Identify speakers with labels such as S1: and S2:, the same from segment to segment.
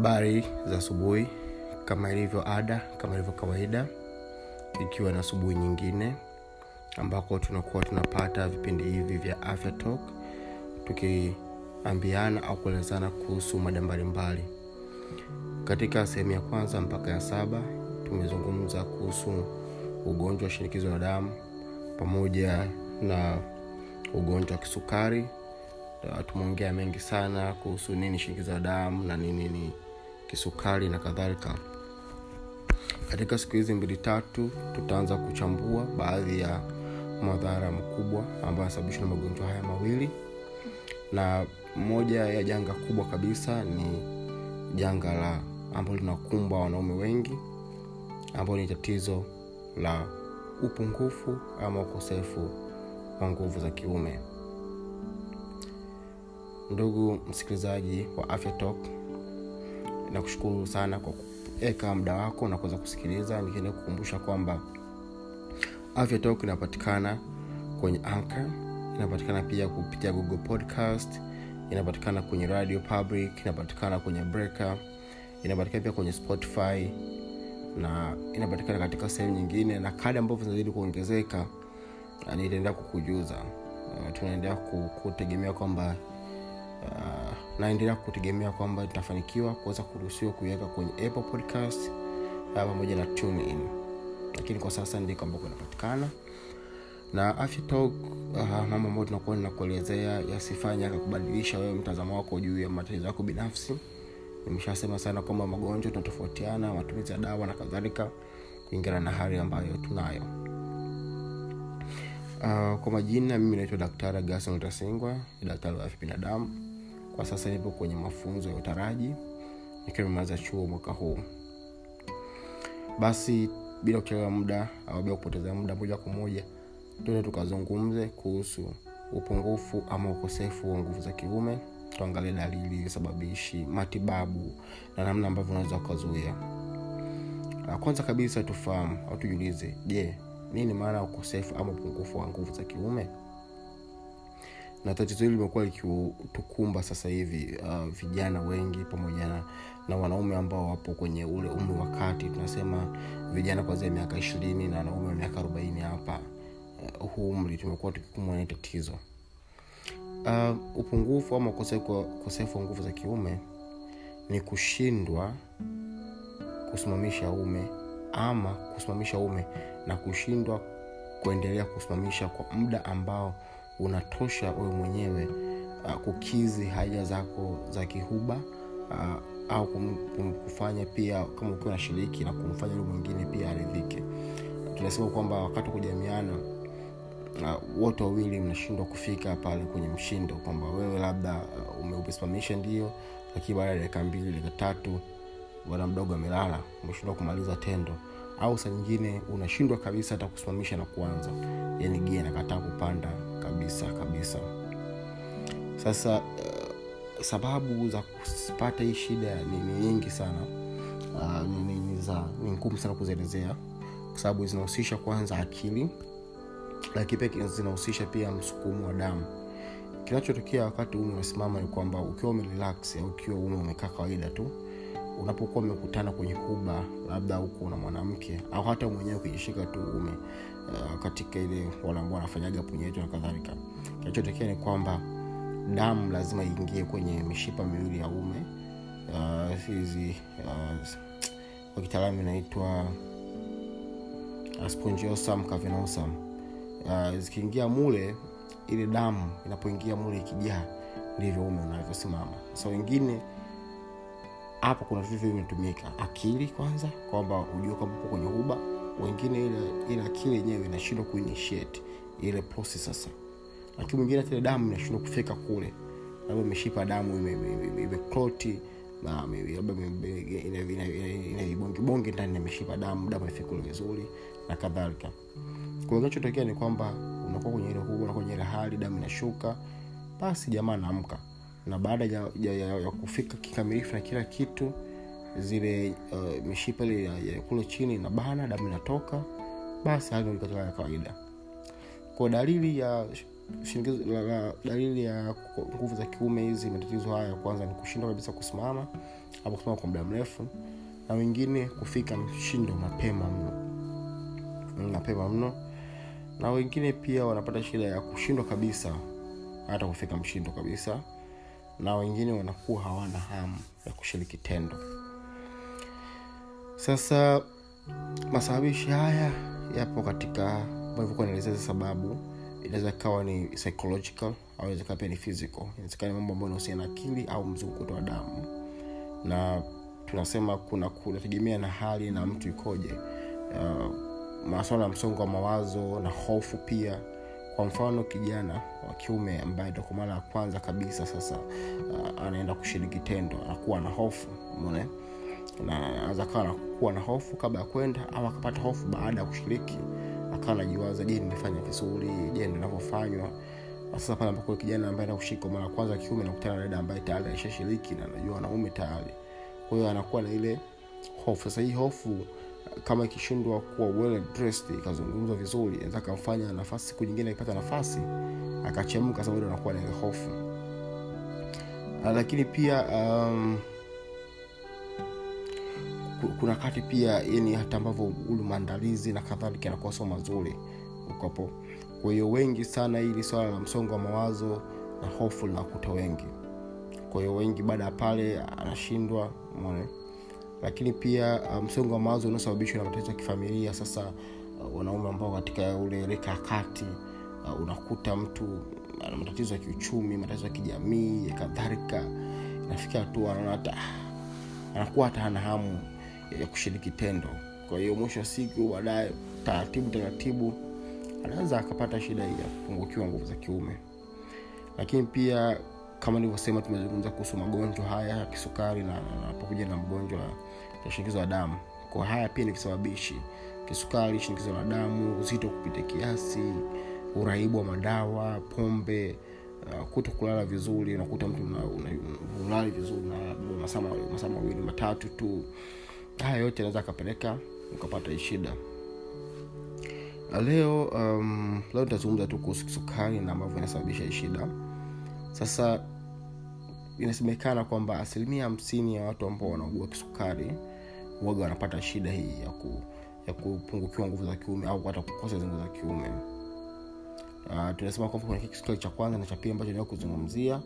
S1: habari za asubuhi kama ilivyo ada kama ilivyo kawaida ikiwa na asubuhi nyingine ambako tunakuwa tunapata vipindi hivi vya afya talk tukiambiana au kuelezana kuhusu mada mbalimbali. Katika sehemu ya kwanza mpaka ya saba tumezungumza kuhusu ugonjwa wa shinikizo la damu pamoja na ugonjwa wa kisukari. Tumeongea mengi sana kuhusu nini shinikizo la damu na nini ni kisukari na kadhalika. Katika siku hizi mbili tatu tutaanza kuchambua baadhi ya madhara makubwa ambayo yanasababishwa na magonjwa haya mawili. Na moja ya janga kubwa kabisa ni janga la ambalo linakumba wanaume wengi ambalo ni tatizo la upungufu ama ukosefu wa nguvu za kiume. Ndugu msikilizaji wa afya talk nakushukuru sana kwa kuweka muda wako na kuweza kusikiliza nikienda kukumbusha kwamba afya talk inapatikana kwenye anchor inapatikana pia kupitia google podcast inapatikana kwenye radio public inapatikana kwenye breaker inapatikana pia kwenye spotify na inapatikana katika sehemu nyingine na kadi ambavyo zinazidi kuongezeka nitaendelea kukujuza. Uh, tunaendelea kutegemea kwamba uh, naendelea kutegemea kwamba nitafanikiwa kuweza kuruhusiwa kuiweka kwenye apple podcast uh, pamoja na tune in lakini kwa sasa ndiko ambako inapatikana na afya talk uh, mambo ambayo tunakuwa ninakuelezea yasifanye akakubadilisha wewe mtazamo wako juu ya matatizo yako binafsi. Nimeshasema sana kwamba magonjwa tunatofautiana matumizi ya dawa na kadhalika kulingana na hali ambayo tunayo. Uh, kwa majina mimi naitwa daktari gason tasingwa daktari wa afya binadamu kwa sasa nipo kwenye mafunzo ya utaraji nikiwa nimemaliza chuo mwaka huu. Basi bila kuchelewa muda au bila kupoteza muda moja kwa moja tuende tukazungumze kuhusu upungufu ama ukosefu wa nguvu za kiume. Tuangalie dalili sababishi matibabu na namna ambavyo unaweza ukazuia. Kwanza kabisa tufahamu au tujiulize je nini maana ya ukosefu ama upungufu wa nguvu za kiume na tatizo hili limekuwa likitukumba sasa hivi uh, vijana wengi pamoja na, na wanaume ambao wapo kwenye ule umri wa kati. Tunasema vijana kwanzia miaka ishirini na wanaume wa miaka arobaini hapa uh, huu umri tumekuwa tukikumbwa na tatizo. Uh, upungufu ama ukosefu wa nguvu za kiume ni kushindwa kusimamisha ume ama kusimamisha ume na kushindwa kuendelea kusimamisha kwa muda ambao unatosha wewe mwenyewe uh, kukizi haja zako za kihuba uh, au kum, kum, kufanya pia kama ukiwa nashiriki na kumfanya yule mwingine pia aridhike. Tunasema kwamba wakati wa kujamiana uh, wote wawili mnashindwa kufika pale kwenye mshindo kwamba wewe labda uh, umeusimamisha ndio lakini baada ya dakika mbili dakika tatu bwana mdogo amelala umeshindwa kumaliza tendo au saa nyingine unashindwa kabisa hata kusimamisha na kuanza. Yani gia nakataa kupanda kabisa kabisa. Sasa uh, sababu za kupata hii shida ni, nyingi sana. Uh, ni, ni, za ni ngumu sana kuzielezea. Kwa sababu zinahusisha kwanza akili lakini pia zinahusisha pia msukumu wa damu. Kinachotokea wakati ume unasimama ni kwamba ukiwa umerelax au ukiwa ume umekaa kawaida tu unapokuwa umekutana kwenye kuba labda huko na mwanamke au hata mwenyewe ukijishika tu ume uh, katika ile wale ambao wanafanyaga punyeto na kadhalika. Kinachotokea ni kwamba damu lazima iingie kwenye mishipa miwili ya ume hizi uh, kwa inaitwa uh, spongiosum uh, zikiingia mule ile damu inapoingia mule ikijaa ndivyo ume unavyosimama sa so, wengine hapo kuna vitu vimetumika. Akili kwanza kwamba ujue kwamba uko kwenye uba wengine ile, ile akili yenyewe inashindwa kuinitiate ile process sasa. Lakini mwingine hata ile damu inashindwa kufika kule. Labda imeshipa damu imekloti labda ina ndani imeshipa damu damu ifika kule vizuri na kadhalika. Kinachotokea ni kwamba unakuwa kwenye ile huba kwenye ile hali damu inashuka. Basi jamaa anaamka na baada ya, ya, ya, ya kufika kikamilifu na kila kitu zile uh, mishipa ile ya, ya kule chini inabana damu inatoka basi hali katika ya kawaida. Kwa dalili ya shinikizo la, la, dalili ya nguvu za kiume hizi matatizo haya kwanza ni kushindwa kabisa kusimama au kusimama kwa muda mrefu na wengine kufika mshindo mapema mno. Mapema mno. Na wengine pia wanapata shida ya kushindwa kabisa hata kufika mshindo kabisa na wengine wanakuwa hawana hamu ya kushiriki tendo. Sasa masababishi haya yapo katika alivyokuwa naelezea sababu inaweza ikawa ni psychological au inaweza pia ni physical. Inawezekana mambo ambayo inahusiana na akili au mzunguko wa damu. Na tunasema kuna kunategemea na hali na mtu ikoje. Uh, maswala ya msongo wa mawazo na hofu pia kwa mfano kijana wa kiume ambaye ndo kwa mara ya kwanza kabisa sasa uh, anaenda kushiriki tendo anakuwa na hofu mone na anaweza kawa nakuwa na hofu kabla ya kwenda au akapata hofu baada ya kushiriki akawa najiwaza je nimefanya vizuri? Je ndo inavyofanywa Na sasa pale ambapo kijana ambaye anakushika mara kwanza kiume nakutana na dada ambaye tayari aishashiriki na anajua wanaume tayari. Kwa hiyo anakuwa na ile hofu. Sasa hii hofu kama ikishindwa kuwa well dressed ikazungumzwa vizuri inaweza kamfanya nafasi siku nyingine akipata nafasi akachemka sababu anakuwa na hofu. Ah, lakini pia um, kuna kati pia yani hata ambavyo ule maandalizi na kadhalika yanakuwa sio mazuri ukapo kwa hiyo wengi sana hili swala la msongo wa mawazo na hofu linakuta wengi kwa hiyo wengi baada ya pale anashindwa umeona lakini pia msongo msongo wa mawazo unaosababishwa na matatizo ya kifamilia sasa uh, wanaume ambao katika ule reka kati uh, unakuta mtu ana matatizo ya kiuchumi matatizo ya kijamii kadhalika. Inafika hatua anaona anakuwa hata hana hamu ya kushiriki tendo. Kwa hiyo mwisho wa siku baadaye taratibu taratibu anaweza akapata shida ya kupungukiwa nguvu za kiume. Lakini pia kama nilivyosema tumezungumza kuhusu magonjwa haya ya kisukari na, na, pamoja na mgonjwa ya shinikizo la damu. Kwa haya pia ni visababishi kisukari shinikizo la damu uzito kupita kiasi uraibu wa madawa pombe uh, kuto kulala vizuri unakuta mtu una- una- ulali vizuri na masaa mawili matatu tu. Haya yote anaweza akapeleka ukapata shida. Leo um, leo nitazungumza tu kuhusu kisukari na ambavyo inasababisha shida sasa inasemekana kwamba asilimia hamsini ya watu ambao wanaugua kisukari waga wanapata shida hii ya, ku, ya kupungukiwa nguvu za kiume au hata kukosa nguvu za kiume. Uh, tunasema kwamba kuna kisukari cha kwanza na cha pili ambacho niwa kuzungumzia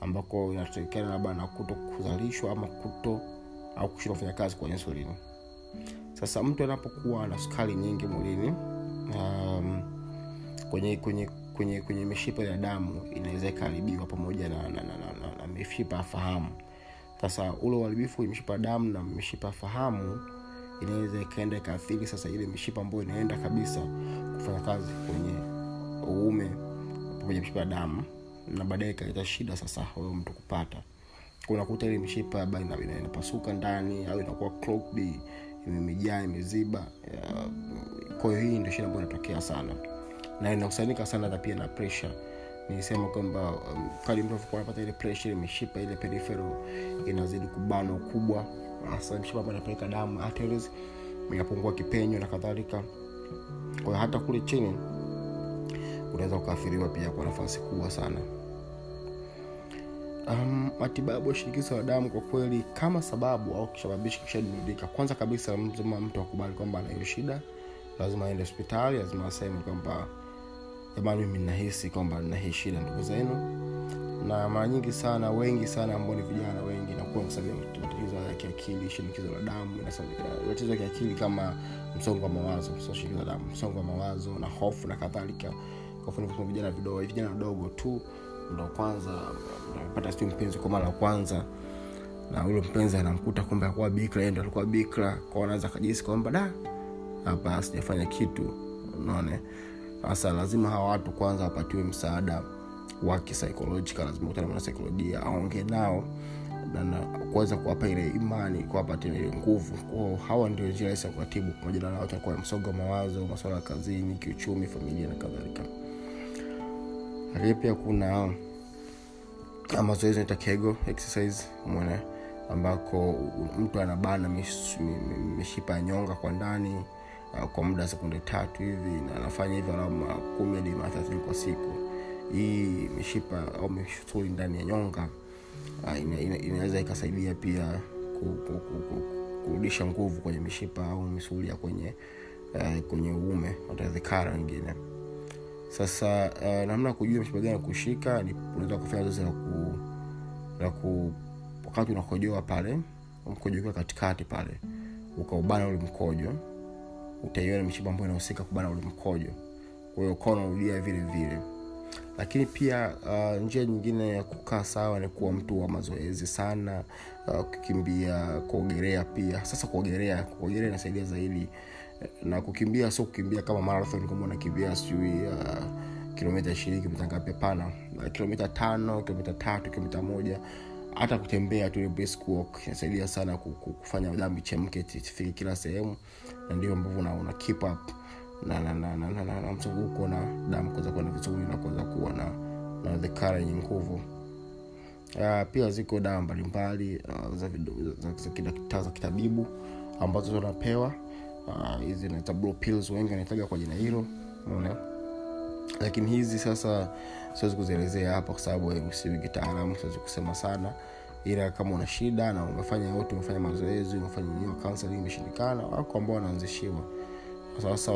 S1: ambako inatokana labda na kuto kuzalishwa ama kuto au kushindwa kufanya kazi kwa insulini. Sasa mtu anapokuwa na sukari nyingi mwilini um, kwenye kwenye kwenye kwenye mishipa ya damu inaweza ikaharibiwa pamoja na, na, na, na, na, na mishipa ya fahamu. Sasa ule uharibifu kwenye mishipa ya damu na mishipa ya fahamu inaweza ikaenda ikaathiri sasa ile mishipa ambayo inaenda kabisa kufanya kazi kwenye uume pamoja mishipa ya damu na baadaye ikaleta shida sasa huyo mtu kupata. Unakuta ile mishipa labda ina- ina- inapasuka ndani au inakuwa imejaa imeziba kwa hiyo hii ndio shida ambayo inatokea sana na inahusanika sana hata pia na pressure. Nilisema kwamba um, kadi mtu anapata ile pressure ile mishipa ile perifero inazidi kubana ukubwa hasa mishipa ambayo inapeleka damu arteries inapungua kipenyo na kadhalika. Kwayo hata kule chini unaweza ukaathiriwa pia kwa nafasi kubwa sana. Um, matibabu ya shinikizo la damu kwa kweli kama sababu au kisababishi kishadudika kwanza kabisa lazima mtu akubali kwamba ana hiyo shida lazima aende hospitali lazima aseme kwamba jamani mimi nahisi kwamba nina hii shida ndugu zenu. Na mara nyingi sana wengi sana ambao ni vijana wengi nakuwa nasabia matatizo ya kiakili shinikizo la damu matatizo ya kiakili kama msongo wa mawazo so shinikizo la damu msongo wa mawazo na hofu na kadhalika. Kwa vijana vidogo vijana wadogo tu ndo kwanza napata siu mpenzi kwa mara ya kwanza. Na ule mpenzi anamkuta kumbe akuwa bikra ndo alikuwa bikra. Kwao anaweza akajisi kwamba da hapa sijafanya kitu. Unaona sasa lazima hawa watu kwanza wapatiwe msaada wa kisaikolojia lazima kutana na saikolojia nao na, na kuweza kuwapa ile imani kuwapatia ile nguvu. Kwao hawa ndio njia rahisi ya kuratibu pamoja na msongo wa mawazo masuala ya kazini kiuchumi familia na kadhalika. Lakini pia kuna mazoezi naita kego exercise umeona ambako mtu anabana mish- mi- mi- mishipa ya nyonga kwa ndani kwa muda wa sekunde tatu hivi na anafanya hivyo alama makumi hadi mara kwa siku. Hii mishipa au misuli ndani ya nyonga ina, inaweza ikasaidia pia ku, ku, ku, ku, kurudisha nguvu kwenye mishipa au misuli ya kwenye uh, kwenye uume watadhikara wengine sasa uh, namna kujua mishipa gani kushika unaweza kufanya zoezi la ku, ku wakati unakojoa pale mkojo ukiwa katikati pale ukaubana ule mkojo utaiona mishipa ambayo inahusika kubana ule mkojo. Kwa ukawa unarudia vile vile. Lakini pia uh, njia nyingine ya kukaa sawa ni kuwa mtu wa mazoezi sana uh, kuogelea pia. Sasa kuogerea kuogerea inasaidia zaidi. Na kukimbia sio kukimbia kama marathon kama unakimbia sijui uh, kilomita ishirini kilomita ngapi? Hapana. Uh, kilomita tano kilomita tatu kilomita moja hata kutembea tu inasaidia sana kufanya damu ichemke ifike kila sehemu. Na ndio ambavyo una, una keep up na, na, na, na, na, mzunguko na damu kuweza kuenda vizuri na kuweza kuwa na, na dhikara yenye nguvu. Uh, pia ziko dawa mbalimbali uh, za, kitabibu ambazo zinapewa hizi uh, naita wengi wanaitaga kwa jina hilo unaona lakini hizi sasa siwezi kuzielezea hapa kwa sababu siwi kitaalamu siwezi kusema sana. Ila kama una shida na umefanya yote umefanya mazoezi umefanyiwa counseling imeshindikana wako ambao wanaanzishiwa. Sasa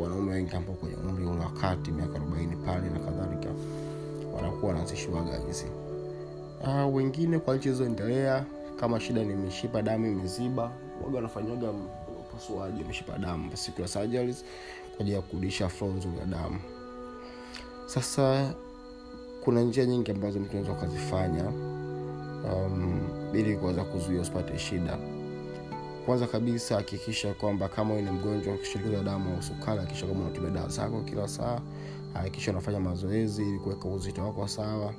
S1: wanaume wengi ambao kwenye umri ule wakati miaka arobaini pale na kadhalika wanakuwa wanaanzishiwaga hizi. Uh, wengine kwa nchi zilizoendelea kama shida ni mishipa damu imeziba waga wanafanyaga upasuaji mishipa damu siku ya surgeries kwa ajili ya kurudisha nzuri ya damu sasa kuna njia nyingi ambazo mtu unaweza ukazifanya um, ili kuweza kuzuia usipate shida. Kwanza kabisa hakikisha kwamba kama ni mgonjwa wa shinikizo la damu au sukari hakikisha kwamba unatumia dawa zako kila saa hakikisha unafanya mazoezi ili kuweka uzito wako sawa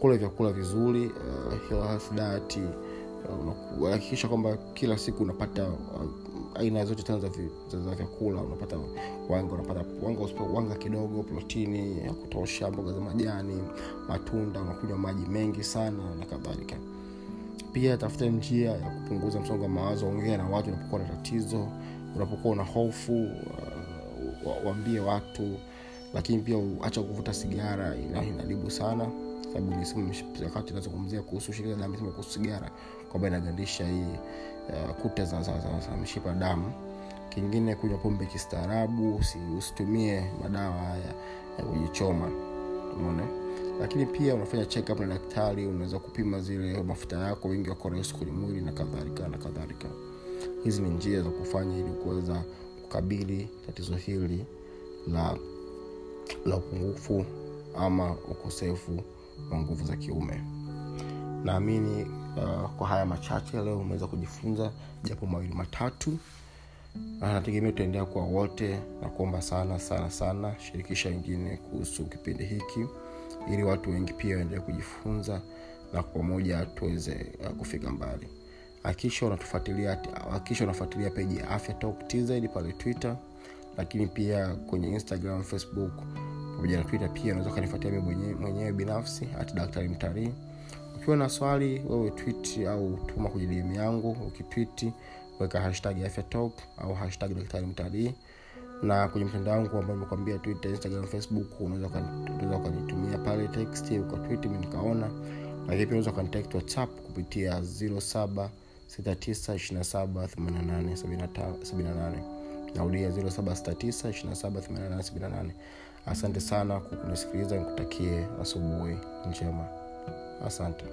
S1: kula vyakula vizuri uh, health diet uh, kwamba kila siku unapata uh, aina zote tano za, vyakula unapata wanga unapata wanga, wanga kidogo protini ya kutosha mboga za majani matunda unakunywa maji mengi sana na kadhalika. Pia tafuta njia ya kupunguza msongo wa mawazo ongea na watu unapokuwa na tatizo unapokuwa una hofu uh, waambie watu lakini pia acha kuvuta sigara inaharibu sana sababu wakati nazungumzia kuhusu shirika sema kuhusu sigara kwamba inagandisha hii uh, kuta za, za, za, za mshipa damu. Kingine kunywa pombe kistaarabu usitumie madawa haya ya kujichoma. Umeona? Lakini pia unafanya check up na daktari unaweza kupima zile mafuta yako wingi wa kolesterol kwenye mwili na kadhalika na kadhalika. Hizi ni njia za kufanya ili kuweza kukabili tatizo hili la la upungufu ama ukosefu wa nguvu za kiume. Naamini uh, kwa haya machache leo umeweza kujifunza japo mawili matatu. Nategemea utaendelea kuwa wote na kuomba sana sana sana shirikisha wengine kuhusu kipindi hiki ili watu wengi pia waendelee kujifunza na kwa pamoja tuweze uh, kufika mbali. Hakisha unatufuatilia hakisha unafuatilia peji ya afya talk tz pale twitter lakini pia kwenye instagram facebook pamoja na twitter pia unaweza ukanifuatia mi mwenyewe, binafsi hati daktari mtalii ukiwa na swali wewe tweet au tuma kwenye dm yangu ukitwiti weka hashtag afya talk au hashtag daktari mtalii. Na kwenye mtandao wangu ambao nimekwambia twitter instagram facebook unaweza ukanitumia pale text ukatwiti mi nikaona. Lakini pia unaweza ukanitekt whatsapp kupitia 0769278878 naudia 0769278878 asante sana kunisikiliza nikutakie asubuhi njema asante